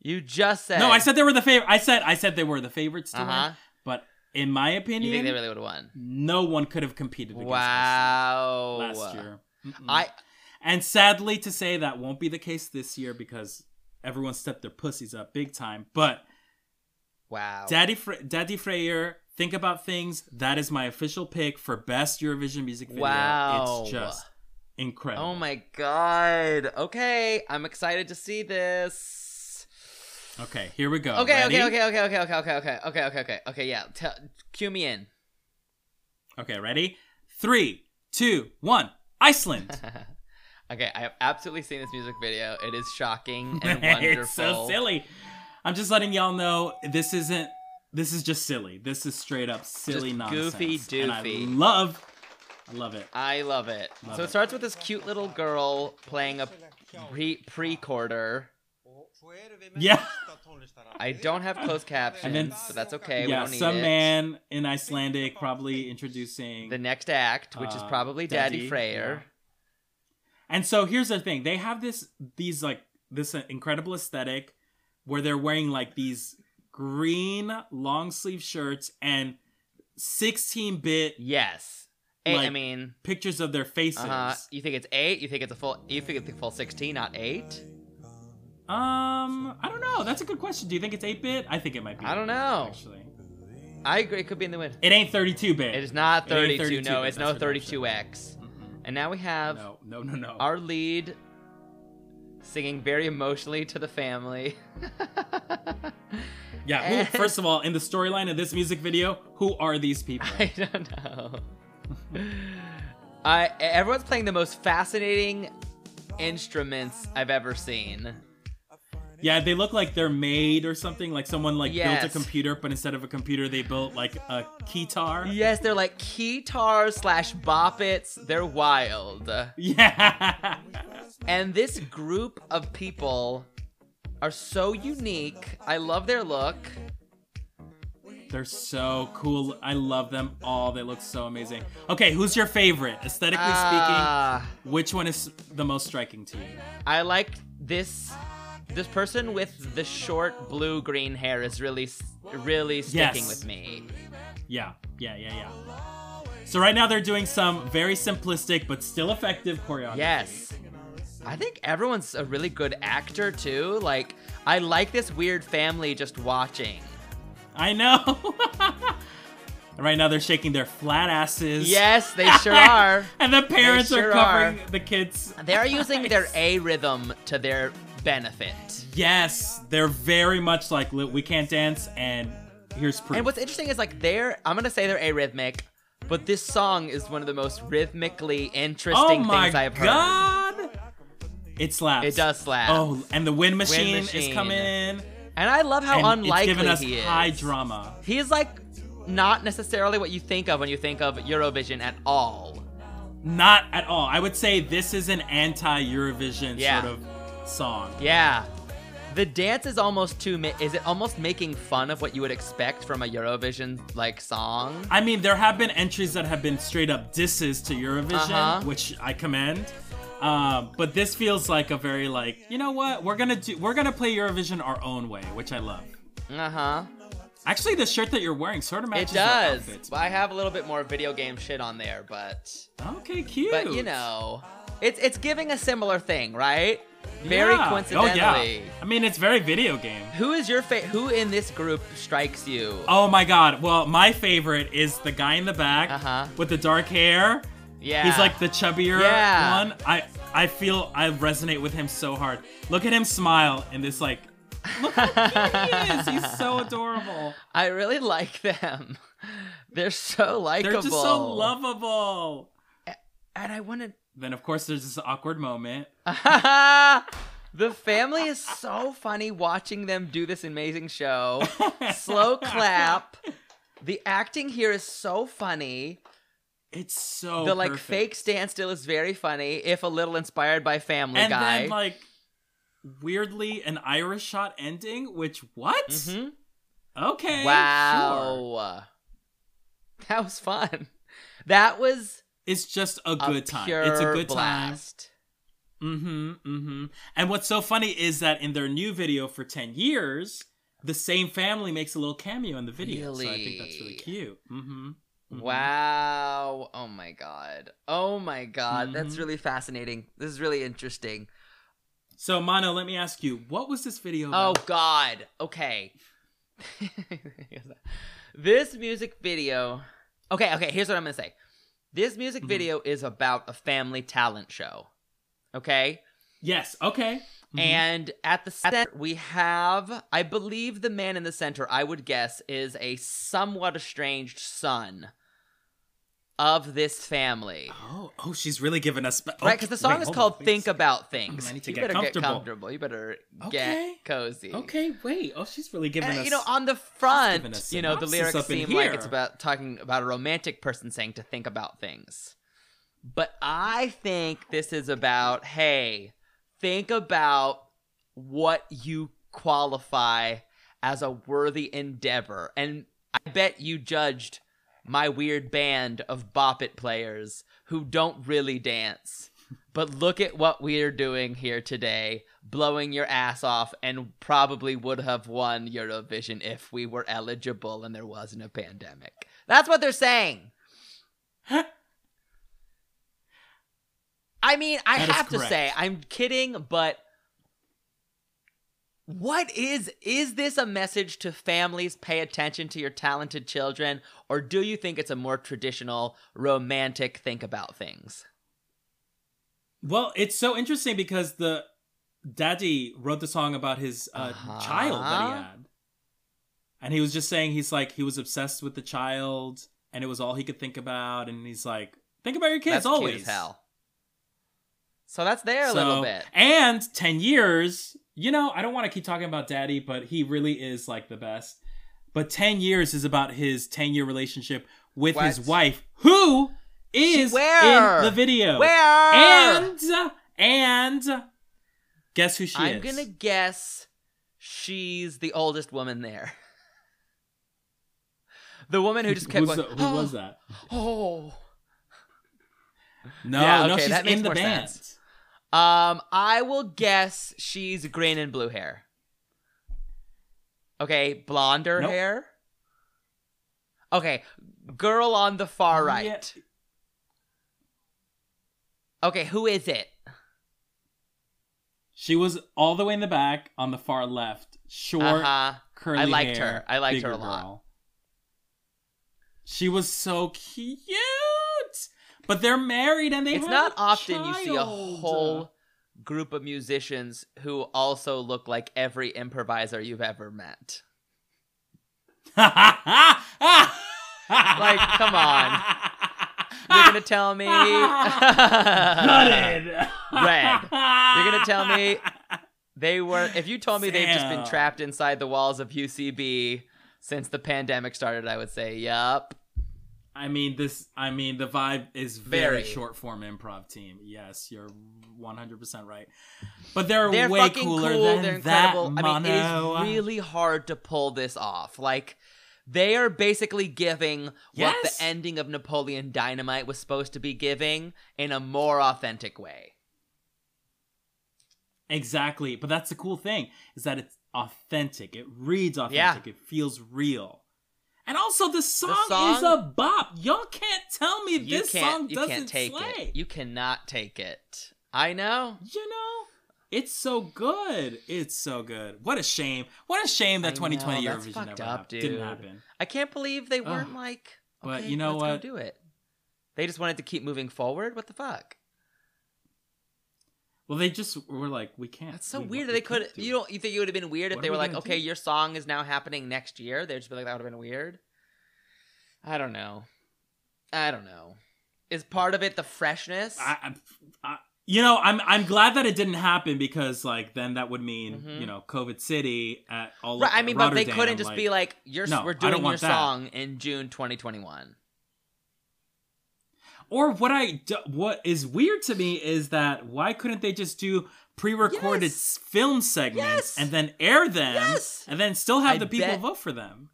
You just said. no, I said they were the favorite. I said I said they were the favorites to Uh-huh. win. But in my opinion, You think they really would have won? no one could have competed against Wow. Iceland last year. Mm-mm. I And sadly to say that won't be the case this year because everyone stepped their pussies up big time. But wow. Daddy Fre- Dadi Freyr, think about things. That is my official pick for best Eurovision music video. Wow. It's just incredible. Oh my god. Okay, I'm excited to see this. Okay, here we go. Okay, okay, okay, okay, okay, okay, okay, okay, okay, okay, okay, okay. Yeah, tell, cue me in. Okay, ready? Three, two, one. Iceland. okay, I have absolutely seen this music video. It is shocking and wonderful. it's so silly. I'm just letting y'all know this isn't. This is just silly. This is straight up silly Just nonsense. goofy doofy. And I love. I love it. I love it. Love so it. it starts with this cute little girl playing a pre pre quarter. Yeah. I don't have closed captions, And then- but that's okay. we yeah, don't need some it. man in Icelandic probably introducing The next act, which is Uh, probably Dadi, Dadi, Freyr. And so here's the thing: they have this these like this uh, incredible aesthetic where they're wearing like these green long sleeve shirts and 16 bit Yes. Eight, like I mean, pictures of their faces. uh, you think it's eight? You think it's a full? You think it's a full sixteen, not eight? Um, I don't know. That's a good question. Do you think it's 8 bit? I think it might be. I don't know. Actually, I agree. It could be in the win. it ain't 32 bit. It is not It ain't 32. 32, no, it's no what they're 32x. And now we have No, no, no, no. our lead singing very emotionally to the family. yeah. Who, first of all, in the storyline of this music video, who are these people? I don't know. I everyone's playing the most fascinating instruments I've ever seen. Yeah, they look like they're made or something. Like someone like built a computer, but instead of a computer, they built like a keytar. Yes, they're like keytars slash Bop Its. They're wild. Yeah. And this group of people are so unique. I love their look. They're so cool. I love them all. They look so amazing. Okay, who's your favorite? Aesthetically Ah, speaking, which one is the most striking to you? I like this. This person with the short blue green hair is really, really sticking Yes. with me. Yeah, yeah, yeah, yeah. So right now they're doing some very simplistic but still effective choreography. Yes. I think everyone's a really good actor too. Like, I like this weird family just watching. I know. right now they're shaking their flat asses. Yes, they sure are. and the parents sure are covering the kids. They're using their. A rhythm to their benefit. Yes, they're very much like we can't dance, and here's proof. And what's interesting is like they're I'm gonna say they're arrhythmic, but this song is one of the most rhythmically interesting oh things I've heard. god, it slaps. It does slap. Oh, and the wind machine, is machine. coming in. And I love how and unlikely it's giving us he is. high drama. He's like not necessarily what you think of when you think of Eurovision at all. Not at all. I would say this is an anti-Eurovision Yeah. sort of song. Yeah. The dance is almost too. Ma- is it almost making fun of what you would expect from a Eurovision like song? I mean, there have been entries that have been straight up disses to Eurovision, Uh-huh. which I commend. Um, but this feels like a very like, you know what? We're gonna do. We're gonna play Eurovision our own way, which I love. Uh huh. Actually, the shirt that you're wearing sort of It matches your does. outfits. Well, I have a little bit more video game shit on there, but Okay, cute. but you know, it's it's giving a similar thing, right? Very Yeah. coincidentally. Oh yeah. I mean, it's very video game. Who is your fa- Who in this group strikes you? Oh my god. Well, my favorite is the guy in the back Uh-huh. with the dark hair. Yeah. He's like the chubbier Yeah. one. I I feel I resonate with him so hard. Look at him smile in this like look how cute he is. He's so adorable. I really like them. They're so likable. They're just so lovable. And I want to. Then of course there's this awkward moment. the family is so funny watching them do this amazing show. Slow clap. The acting here is so funny. It's so the like perfect. fake standstill is very funny, if a little inspired by Family and Guy. then like weirdly an iris shot ending, which what? Mhm. Okay. Sure. Wow. That was fun. That was It's just a good a good time. It's a good blast. time. Mm-hmm. Mm-hmm. And what's so funny is that in their new video for 10 years, the same family makes a little cameo in the video. So I think that's really Really? cute. Mm-hmm. Mhm. Wow. Oh my god. Oh my god. That's Mhm. really fascinating. This is really interesting. So Mano, let me ask you, what was this video Oh god. Okay. this music video. Okay, okay, here's what I'm going to say. This music Mhm. video is about a family talent show. Okay? Yes, okay. Mhm. And at the center, we have, I believe the man in the center, I would guess, is a somewhat estranged son of this family. Oh, oh, she's really giving us spe- Right, because the song wait, is called on, Think. About Things. I need to you get better comfortable. get comfortable. You better Okay. get cozy. Okay, wait. Oh, she's really giving And, us you know, on the front, you know, the lyrics seem like it's about talking about a romantic person saying to think about things. But I think this is about, hey, think about what you qualify as a worthy endeavor. And I bet you judged my weird band of bop it players who don't really dance. But look at what we're doing here today, blowing your ass off, and probably would have won Eurovision if we were eligible and there wasn't a pandemic. That's what they're saying. I mean, I That have to correct. say, I'm kidding, but what is is this a message to families pay attention to your talented children or do you think it's a more traditional romantic think about things? Well, it's so interesting because the daddy wrote the song about his uh, Uh-huh. child that he had. And he was just saying he's like he was obsessed with the child and it was all he could think about and he's like think about your kids That's always. hell. So that's there a So- little bit. And 10 years, you know, I don't want to keep talking about daddy, but he really is like the best. But 10 years is about his 10 year relationship with his wife, who is where? in the video. Where? And, and, guess who she is? I'm gonna guess she's the oldest woman there. The woman who just kept going. the- who was that? Oh. No, Yeah, no, she's in the band. sense. Um, I will guess she's green and blue hair. Okay, blonder Nope. hair. Okay, girl on the far right. Yeah. Okay, who is it? She was all the way in the back on the far left. Short, Uh-huh. curly I liked hair, her. I liked her a lot. girl. She was so cute. But they're married and they It's not often you see a whole group of musicians who also look like every improviser you've ever met. like, come on. You're gonna tell me. Red. You're gonna tell me they were if you told me they've just been trapped inside the walls of UCB since the pandemic started, I would say, yup. I mean this. I mean the vibe is very, Very. short form improv team. Yes, you're 100 percent right. But they're, They're way cooler cool. than They're incredible. that. I mean, it is really hard to pull this off. Like, they are basically giving what the ending of Napoleon Dynamite was supposed to be giving in a more authentic way. Exactly. But that's the cool thing is that it's authentic. It reads authentic. It feels real. And also the song, song- is a bop. Y'all can't tell me You this song You doesn't can't take slay. it. You cannot take it. I know. You know, it's so good. It's so good. What a shame. What a shame I that 2020 know, Eurovision never up, hap- didn't happen. I can't believe they weren't Ugh. like. But you know let's what? Do it. They just wanted to keep moving forward. What the fuck? Well, they just were like, we can't. That's so we- weird. we They could. You don't. You think it would have been weird if What they were we like, okay, do? your song is now happening next year. They'd just be like, that would have been weird. I don't know. I don't know. Is part of it the freshness? I, I, I, you know, I'm I'm glad that it didn't happen because like then that would mean Mhm. you know COVID City at all. right. I mean, but they couldn't just like- be like, "You're No, we're doing your that. song in June 2021." Or what I d- what is weird to me is that why couldn't they just do pre-recorded Yes. film segments Yes. and then air them Yes. and then still have I the people bet- vote for them?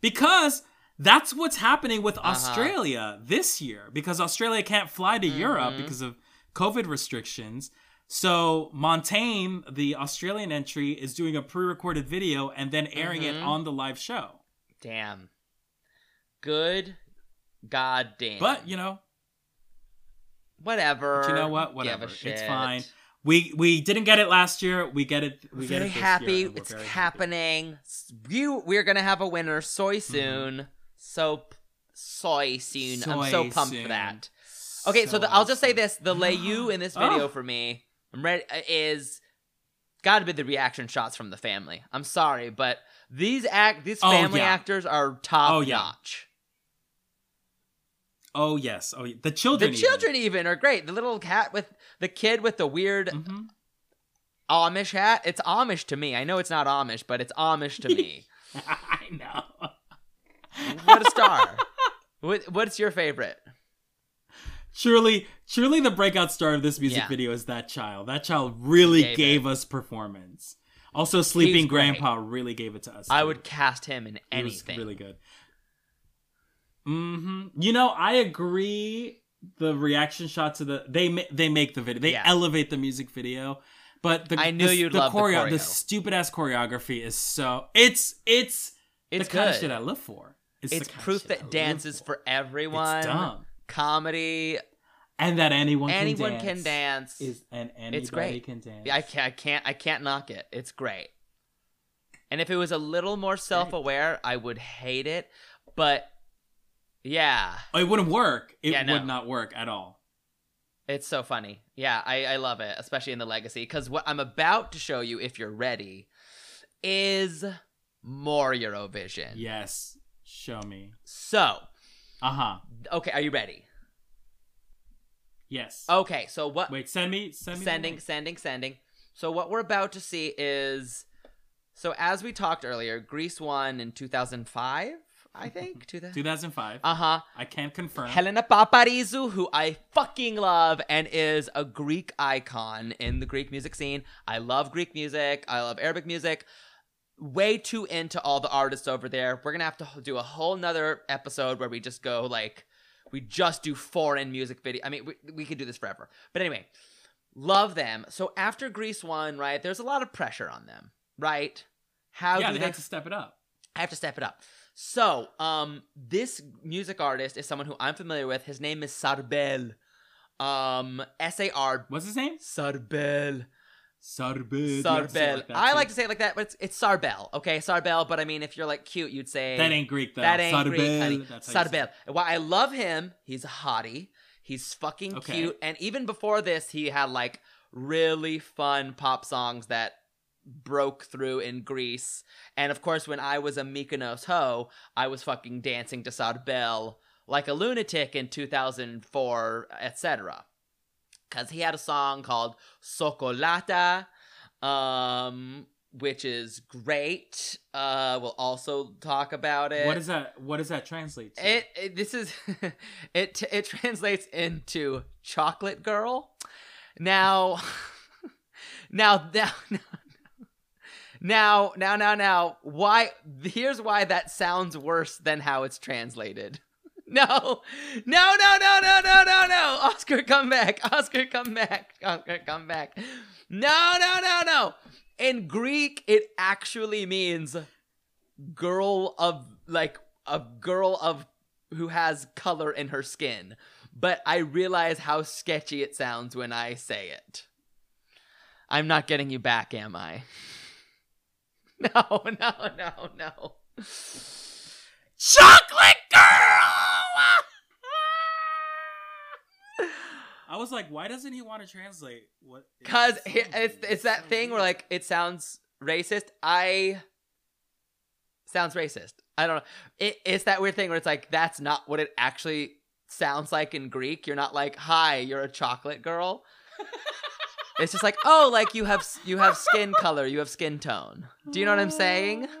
Because that's what's happening with Uh-huh. Australia this year because Australia can't fly to Europe Mhm. because of COVID restrictions. So Montaigne, the Australian entry, is doing a pre-recorded video and then airing it Mhm. on the live show. Damn. Good. God damn. But you know, whatever. But you know what? Whatever. It's fine. We we didn't get it last year. We get it. We get very it this happy. year, it's very happy. happening. You, we're gonna have a winner soy Mm-hmm. soon. So, soy soon. I'm so pumped soon. for that. Okay, so, the, I'll just say this: the lay you in this video Oh. for me, I'm ready is got to be the reaction shots from the family. I'm sorry, but these act these Oh, family yeah. actors are top Oh, yeah. notch. Oh yes. Oh, the children. The children even are great. The little cat with the kid with the weird hmm Amish hat. It's Amish to me. I know it's not Amish, but it's Amish to me. I know. what a star. what, what's your favorite? Surely, surely the breakout star of this music Yeah. video is that child. That child really Gave gave, us performance. Also, Sleeping He's great. Grandpa really gave it to us. I too. would cast him in He was anything. really good. Hmm You know, I agree. The reaction shot to the they they make the video. They Yeah. elevate the music video. But the I knew the, you'd the love the choreo. the stupid ass choreography is so it's it's It's the kind of shit I live for. It's, It's the kind of proof I that dance is for everyone. It's dumb. Comedy. and that anyone anyone can can dance. is and anybody great. can dance. I can't, I can't, I can't knock it. It's great. And if it was a little more self-aware, I would hate it. But yeah, it wouldn't work. It Yeah, no. would not work at all. it's so funny. Yeah, I, I love it, especially in the legacy. Because what I'm about to show you, if you're ready, is more Eurovision. Yes, show me. So, Uh huh. okay, are you ready? Yes. Okay, so what? Wait, send me. Send me. sending, sending, sending. So what we're about to see is, so as we talked earlier, Greece won in 2005, I think. 2000. 2005. Uh huh. I can't confirm. Helena Paparizou, who I fucking love and is a Greek icon in the Greek music scene. I love Greek music. I love Arabic music. Way too into all the artists over there. We're gonna have to do a whole nother episode where we just go like, we just do foreign music video. I mean, we, we could do this forever. But anyway, love them. So after Greece won, right? There's a lot of pressure on them, right? How yeah, do they they had to step it up. I have to step it up. So, um, this music artist is someone who I'm familiar with. His name is Sarbel. Um, S A R What's his name? Sarbel. Sarbel. Sarbel. I like to say it like that, but it's, it's Sarbel. Okay, Sarbel. But I mean, if you're like cute, you'd say That ain't Greek though. that ain't Sarbel. Greek, honey. That's how say Sarbel. Why I love him. He's a hottie. He's fucking Okay. cute. And even before this, he had like really fun pop songs that broke through in Greece. And of course, when I was a Mykonos hoe, I was fucking dancing to Sarbel like a lunatic in 2004, etc. Because he had a song called Socolata, um, which is great. Uh, we'll also talk about it. What does that? What does that translate to? It, it this is it it translates into chocolate girl. Now now now now now now now now, why here's why that sounds worse than how it's translated. No. No, no, no, no, no, no, no. Oscar come back. Oscar come back. Oscar come back. No, no, no, no. In Greek it actually means girl of like a girl of who has color in her skin but i realize how sketchy it sounds when i say it i'm not getting you back am i no no no no. Chocolate girl! I was like, why doesn't he want to translate what? because sounds it's it's that so thing where like it sounds racist. I sounds racist. I don't know. It, it's that weird thing where it's like that's not what it actually sounds like in greek. You're not like hi you're a chocolate girl it's just like oh like you have you have skin color you have skin tone do you know what i'm saying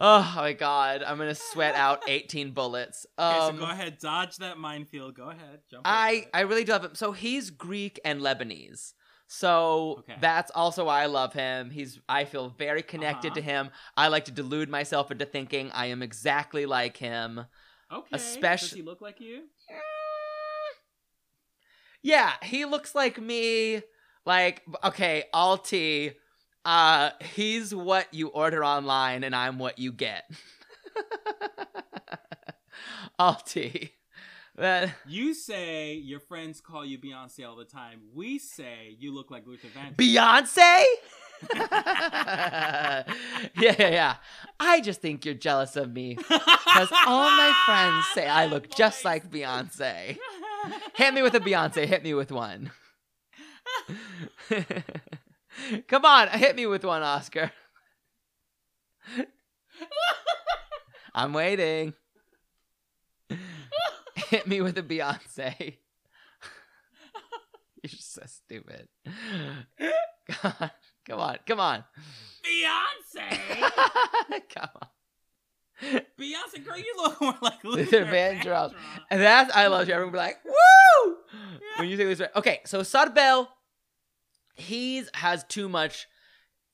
oh my god i'm gonna sweat out 18 bullets Okay, um so go ahead, dodge that minefield. Go ahead, jump. I. I really do love him. So he's Greek and Lebanese. So Okay. that's also why I love him. He's I feel very connected to Uh-huh. him. I like to delude myself into thinking I am exactly like him. okay. especially- Does he look like you? Yeah, he looks like me. Like okay, Alti. Uh, he's what you order online, and I'm what you get. Alti. That You say your friends call you Beyonce all the time. We say you look like Luther Vandross. Beyonce? yeah, yeah, yeah. I just think you're jealous of me because all my friends say I look just like Beyonce. Hit me with a Beyonce. Hit me with one. Come on, hit me with one, Oscar. I'm waiting. Hit me with a Beyonce. You're so stupid. Come on, come on, come on. Beyonce. come on. Beyonce, girl, you look more like Luther, Luther Vandross. And that's I love you. Everyone be like, woo! When you say this, okay. So Sarbel, he's has too much.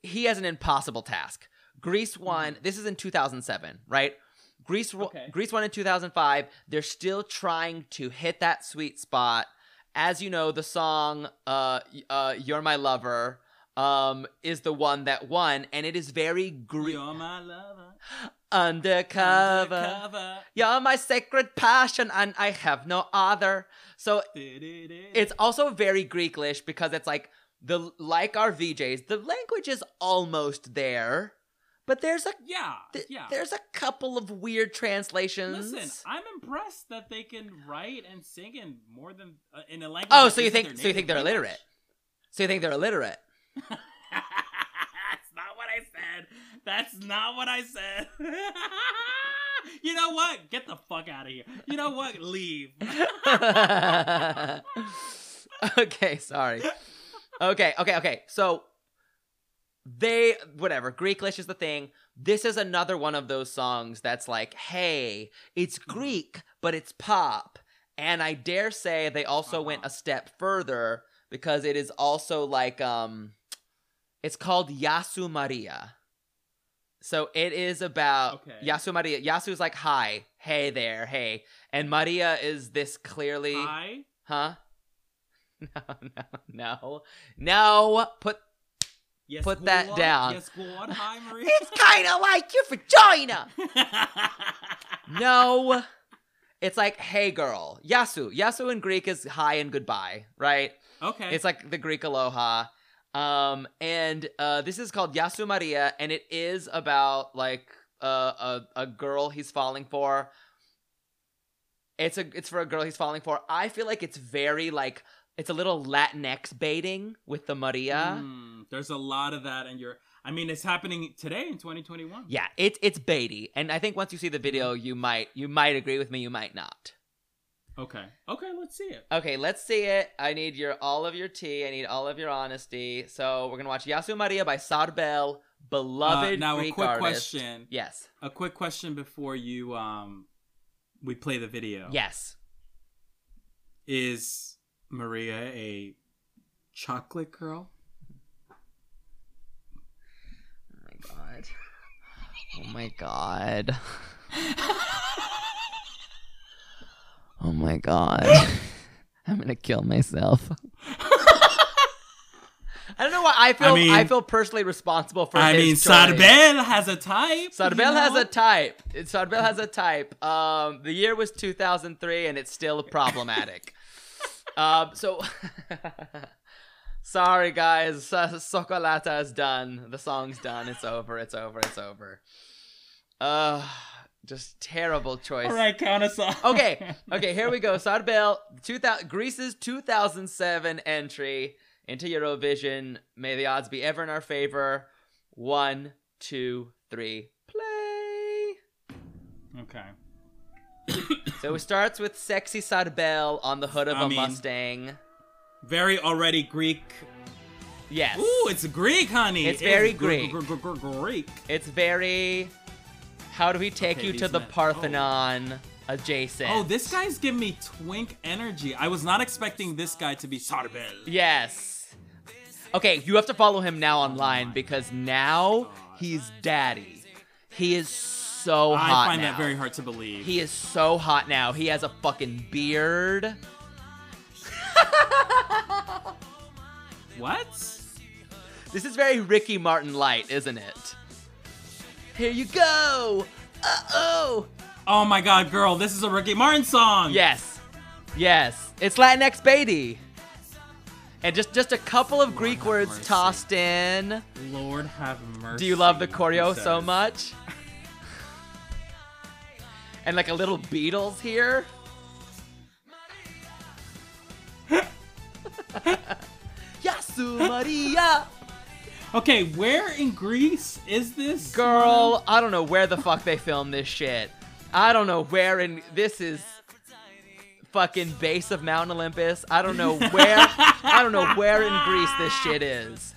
He has an impossible task. Greece won. This is in 2007, right? Greece, Okay. Greece won in 2005. They're still trying to hit that sweet spot. As you know, the song uh, uh, "You're My Lover" um, is the one that won, and it is very Greek. You're my lover. Undercover. Undercover. You're my sacred passion, and I have no other. So it's also very Greeklish because it's like the like our VJs, the language is almost there, but there's a yeah, th- yeah. there's a couple of weird translations. Listen, I'm impressed that they can write and sing in more than uh, in a language. oh, so you think so you think they're language. illiterate? So you think they're illiterate? That's not what I said. That's not what I said. you know what? Get the fuck out of here. You know what? Leave. okay, sorry. Okay, okay, okay. So they whatever, Greeklish is the thing. This is another one of those songs that's like, "Hey, it's Greek, but it's pop." And I dare say they also went Uh-huh. a step further because it is also like um it's called Yasu Maria. So it is about Okay. Yasu Maria. Yasu is like, "Hi, hey there, hey." And Maria is this clearly Hi. Huh? No, no, no. No, put Yes, Put that down. Yes, God. Hi, Maria. It's kind of like your vagina. No. It's like, hey girl. Yasu. Yasu in Greek is hi and goodbye, right? okay. It's like the Greek aloha. Um, and uh, this is called Yasu Maria, and it is about like uh, a a girl he's falling for. It's a it's for a girl he's falling for. I feel like it's very like it's a little Latinx baiting with the Maria. Mm, there's a lot of that, and you're. I mean, it's happening today in 2021. Yeah, it's it's baity, and I think once you see the video, you might you might agree with me, you might not. Okay. Okay. Let's see it. Okay, let's see it. I need your all of your tea. I need all of your honesty. So we're gonna watch Yasu Maria by Sarbel, beloved Uh, now, Greek a quick artist. question. Yes, A quick question before you um, we play the video. yes. Is Maria a chocolate girl? Oh my god. Oh my god. oh my god. I'm gonna kill myself. I don't know why I feel I, mean- feel personally responsible for I his mean, choice. Sarbel has a type. Sarbel you has a type. Sarbel has a type. Um, the year was 2003, and it's still problematic. um, so sorry, guys. Sokolata is done. The song's done. It's over. It's over. It's over. Uh, just terrible choice. All right, count us off. Okay, okay, here we go. Sarbel, 2000, Greece's 2007 entry into Eurovision. May the odds be ever in our favor. One, two, three, play. Okay. So it starts with sexy Sarbel on the hood of I a mean- Mustang. Very already Greek. Yes. Ooh, it's Greek, honey. It's very gr- Greek. gr- gr- gr- Greek. It's very. How do we take Okay, you to the men- oh. Parthenon adjacent? Oh, this guy's giving me twink energy. I was not expecting this guy to be Sarbel. Yes. Okay, you have to follow him now online because now he's daddy. He is so hot. I find now. that very hard to believe. He is so hot now. He has a fucking beard. what? This is very Ricky Martin light, isn't it? Here you go. Uh oh. Oh my god, girl, this is a Ricky Martin song. Yes. Yes. It's Latinx Beatty. And just just a couple of Greek words mercy. tossed in. Lord have mercy. Do you love the he choreo so much? and like a little Beatles here. Yasu Maria. Okay, where in Greece is this? Girl, I don't know where the fuck they filmed this shit. I don't know where in this is fucking base of Mount Olympus. I don't know where I don't know where in Greece this shit is.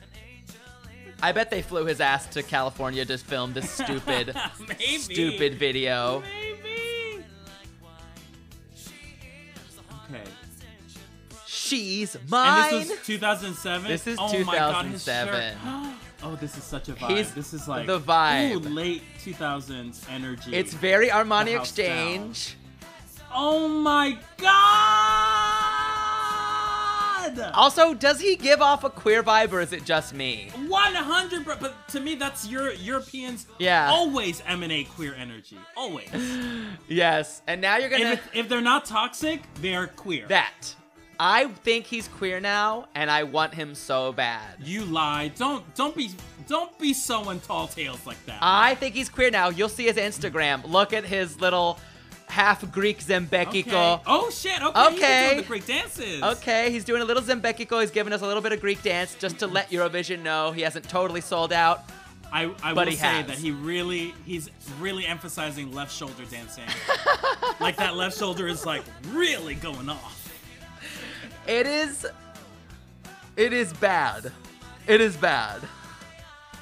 I bet they flew his ass to California to film this stupid stupid video. Maybe. She's And mine. this was 2007. This is oh My God, his 2007. shirt. oh, this is such a vibe. He's this is like the vibe. Ooh, late 2000s energy. it's very Armani The house Exchange. Oh my God! Also, does he give off a queer vibe or is it just me? 100 but to me that's your Europeans Yeah. always emanate queer energy. Always. Yes. And now you're gonna if, if they're not toxic, they're queer. that. I think he's queer now, and I want him so bad. you lie. Don't don't be don't be sowing tall tales like that. I think he's queer now. You'll see his Instagram. Look at his little half Greek okay. Oh shit. Okay. He's Okay. doing the Greek dances. Okay, he's doing a little Zembekiko. He's giving us a little bit of Greek dance just to let Eurovision know he hasn't totally sold out. I, I But will say has. that he really he's really emphasizing left shoulder dancing. like that left shoulder is like really going off. It is. It is bad. It is bad.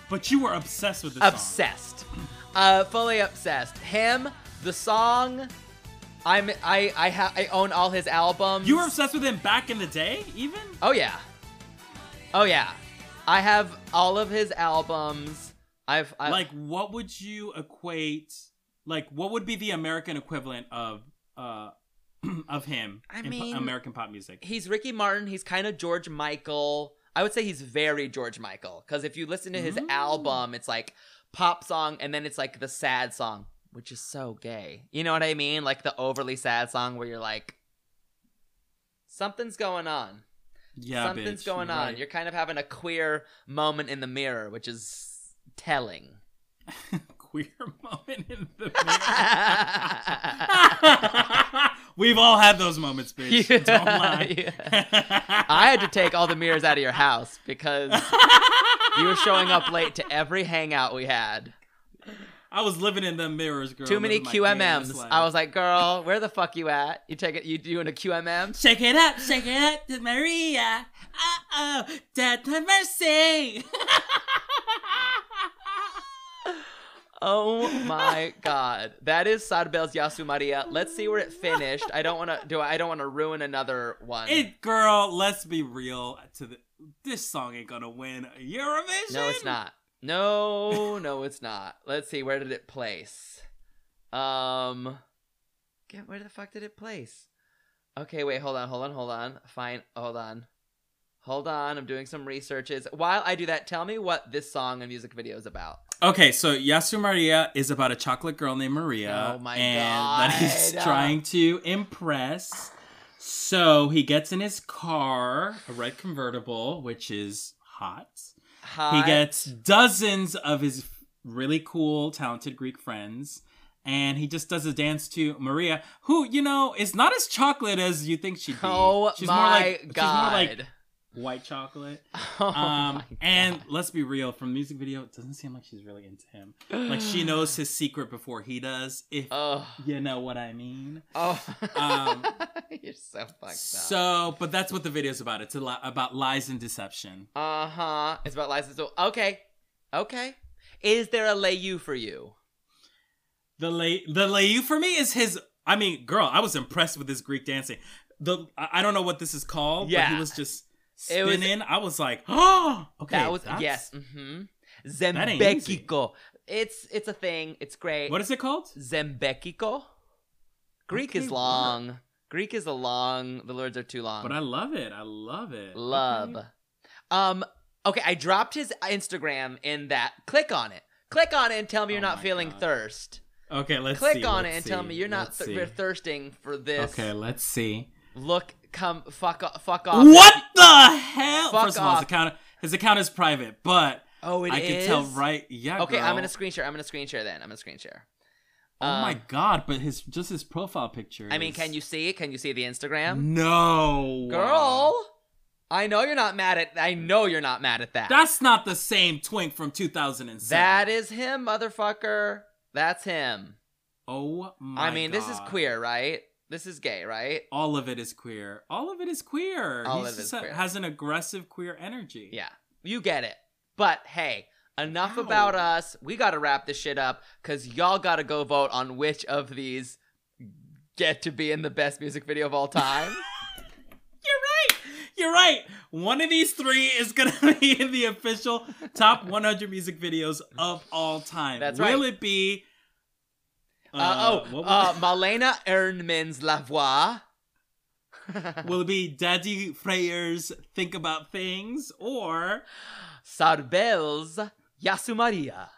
But you were obsessed with this song. Obsessed. Uh, fully obsessed. Him, the song. I'm. I. I ha- I own all his albums. You were obsessed with him back in the day, even? Oh yeah. Oh yeah. I have all of his albums. I've. I, like what would you equate like what would be the American equivalent of uh of him I in po- mean- American pop music? he's Ricky Martin. He's kind of George Michael. I would say he's very George Michael because if you listen to his Mm. album, it's like pop song and then it's like the sad song, which is so gay. You know what I mean? Like the overly sad song where you're like, something's going on. Yeah, something's bitch, going on. right. You're kind of having a queer moment in the mirror, which is telling. queer moment in the mirror. We've all had those moments, bitch. Yeah, Don't lie. I had to take all the mirrors out of your house because you were showing up late to every hangout we had. I was living in them mirrors, girl. Too many QMMs. I was like, girl, where the fuck you at? You take it. You doing a QMM? Shake it up, shake it up to Maria. Uh oh, death mercy. Oh my god, that is Sarbel's Yasu Maria. Let's see where it finished. I don't want to do. I don't want to ruin another one. It, girl, let's be real. To the, this song ain't gonna win Eurovision. No, it's not. No, no, it's not. Let's see. Where did it place? Um, get where the fuck did it place? Okay, wait. Hold on. Hold on. Hold on. Fine. Hold on. Hold on. I'm doing some researches. While I do that, tell me what this song and music video is about. Okay, so Yasu Maria is about a chocolate girl named Maria. Oh my and that he's trying to impress. So he gets in his car, a red convertible, which is hot. Hi. He gets dozens of his really cool, talented Greek friends. And he just does a dance to Maria, who, you know, is not as chocolate as you think she'd be. Oh she's my more like god. she's more like white chocolate. oh Um, and let's be real, from the music video, it doesn't seem like she's really into him. Like she knows his secret before he does, if Oh. you know what I mean. Oh. Um, You're so fucked up. So, but that's what the video's about. It's a li- about lies and deception. Uh huh. It's about license. So, okay. Okay. Is there a lay you for you? The lay the layu for me is his. I mean, girl, I was impressed with his Greek dancing. The I don't know what this is called, but Yeah. he was just It was- spinning. I was like, oh, okay. that was yes. Mm-hmm. It's it's a thing. It's great. What is it called? Zembekiko? Greek Okay, is long. Greek is a long. The words are too long. But I love it. I love it. love. Okay. Um. Okay, I dropped his Instagram in that. Click on it. Click on it and tell me you're Oh not feeling God. thirst. Okay, let's Click see, on let's it and tell me you're not th- you're thirsting for this. Okay, let's see. Look, come, fuck off, fuck off. What the hell? Fuck First of all, his account his account is private, but Oh, it I is? can tell right. Yeah. Okay, I'm gonna screen share. I'm gonna screen share then. I'm gonna screen share. Oh my Um, god! But his just his profile picture. I mean, can you see it? Can you see the Instagram? No, Girl, I know you're not mad at. I know you're not mad at that. That's not the same twink from 2007. that is him, motherfucker. That's him. Oh my. I mean, this is queer, right? This is gay, right? All of it is queer. All of it is queer. All He's of it is queer. has an aggressive queer energy. Yeah, you get it. But hey, enough Ow. about us. We gotta wrap this shit up because y'all gotta go vote on which of these get to be in the best music video of all time. You're right. You're right. One of these three is gonna be in the official top 100 music videos of all time. That's Will right. Will it be? Uh, oh, what uh, Malena Ernmans La Voix. Will it be Dadi Freyr's Think About Things or Sarbel's Yasu Maria.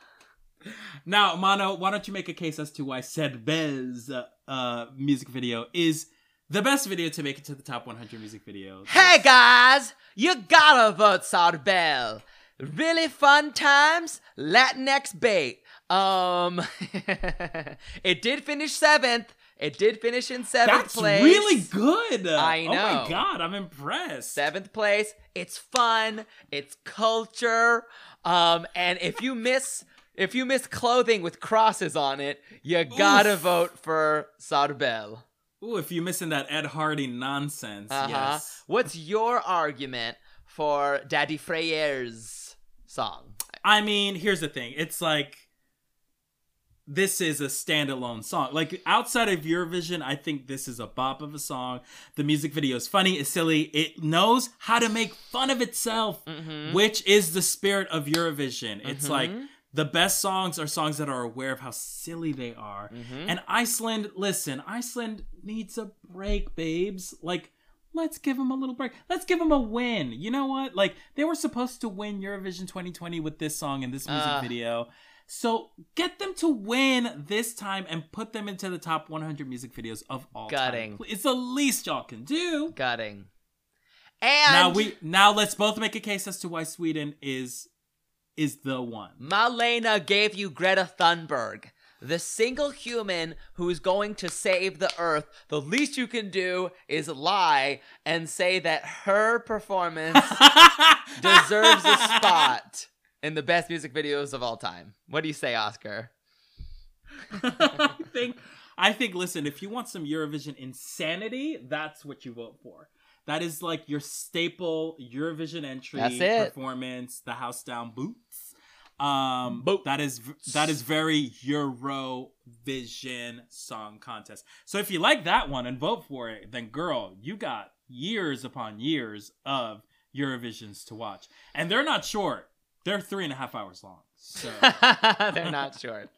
now, Mano? Why don't you make a case as to why Sarbel's uh, uh, music video is the best video to make it to the top 100 music videos? Hey guys, you gotta vote Sarbel. Really fun times, Latinx bait. Um, it did finish seventh. It did finish in seventh That's place. really good. I Oh my know. god, I'm impressed. Seventh place. It's fun. It's culture. Um, and if you miss if you miss clothing with crosses on it, you gotta Oof. vote for Sarbel. Ooh, if you're missing that Ed Hardy nonsense, Uh-huh. yes. What's your argument for Dadi Freyr's song? I mean, here's the thing. It's like this is a standalone song. Like outside of Eurovision, I think this is a bop of a song. The music video is funny, it's silly. It knows how to make fun of itself, Mhm. which is the spirit of Eurovision. It's Mhm. like the best songs are songs that are aware of how silly they are. Mhm. And Iceland, listen, Iceland needs a break, babes. Like, let's give them a little break. Let's give them a win. You know what? Like, they were supposed to win Eurovision 2020 with this song and this music Ah. video. So get them to win this time and put them into the top 100 music videos of all Gutting. time. It's the least y'all can do. Gutting. And now we now let's both make a case as to why Sweden is is the one. Malena gave you Greta Thunberg, the single human who's going to save the earth. The least you can do is lie and say that her performance deserves a spot in the best music videos of all time. What do you say, Oscar? I think I think listen, if you want some Eurovision insanity, that's what you vote for. That is like your staple Eurovision entry performance, the house down boots. Um that is that is very Eurovision song contest. So if you like that one and vote for it, then girl, you got years upon years of Eurovisions to watch. And they're not short. They're three and a half hours long. So They're not short.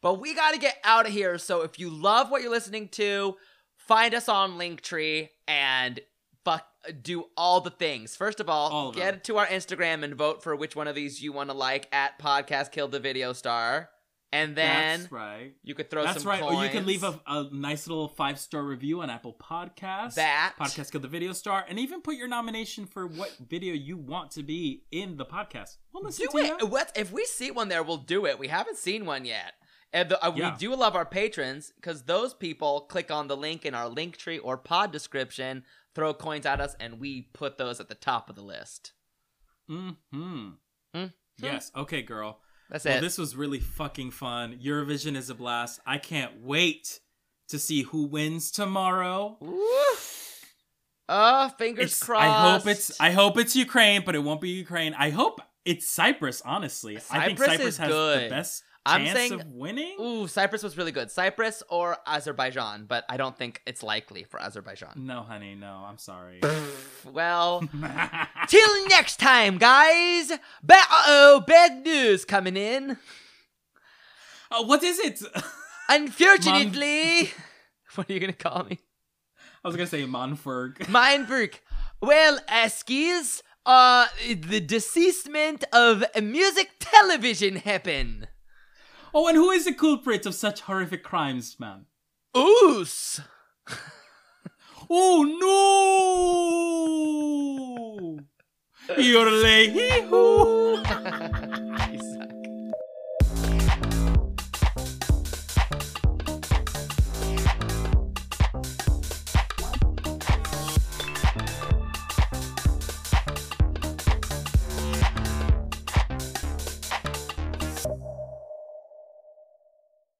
But we got to get out of here. So if you love what you're listening to, find us on Linktree and fuck do all the things. First of all, All of get them. to our Instagram and vote for which one of these you want to like at podcast kill the video star. And then that's right. you could throw That's some right. Or you can coins. leave a, a nice little five star review on Apple Podcasts. That. podcast kill the video star, and even put your nomination for what video you want to be in the podcast. We'll listen do to it. What if we see one there? We'll do it. We haven't seen one yet. And the, uh, Yeah. we do love our patrons because those people click on the link in our link tree or pod description, throw coins at us, and we put those at the top of the list. Mm-hmm. Mm. Yes. Okay, girl. That's Well, it. this was really fucking fun. Eurovision is a blast. I can't wait to see who wins tomorrow. Woo. Oh, uh, fingers It's- crossed. I hope it's I hope it's Ukraine, but it won't be Ukraine. I hope it's Cyprus. Honestly, I think Cyprus Cyprus is has good. the best I'm saying- of winning. Ooh, Cyprus was really good. Cyprus or Azerbaijan, but I don't think it's likely for Azerbaijan. No, honey, no. I'm sorry. well, till next time, guys. Ba- oh, bad news coming in. oh, what is it? Unfortunately, what are you gonna call me? I was gonna say Monferg. Meinberg. Well, Askies, uh, the deceasement of music television happened. Oh, and who is the culprit of such horrific crimes, man? Oos. Oh no! Hee hoo!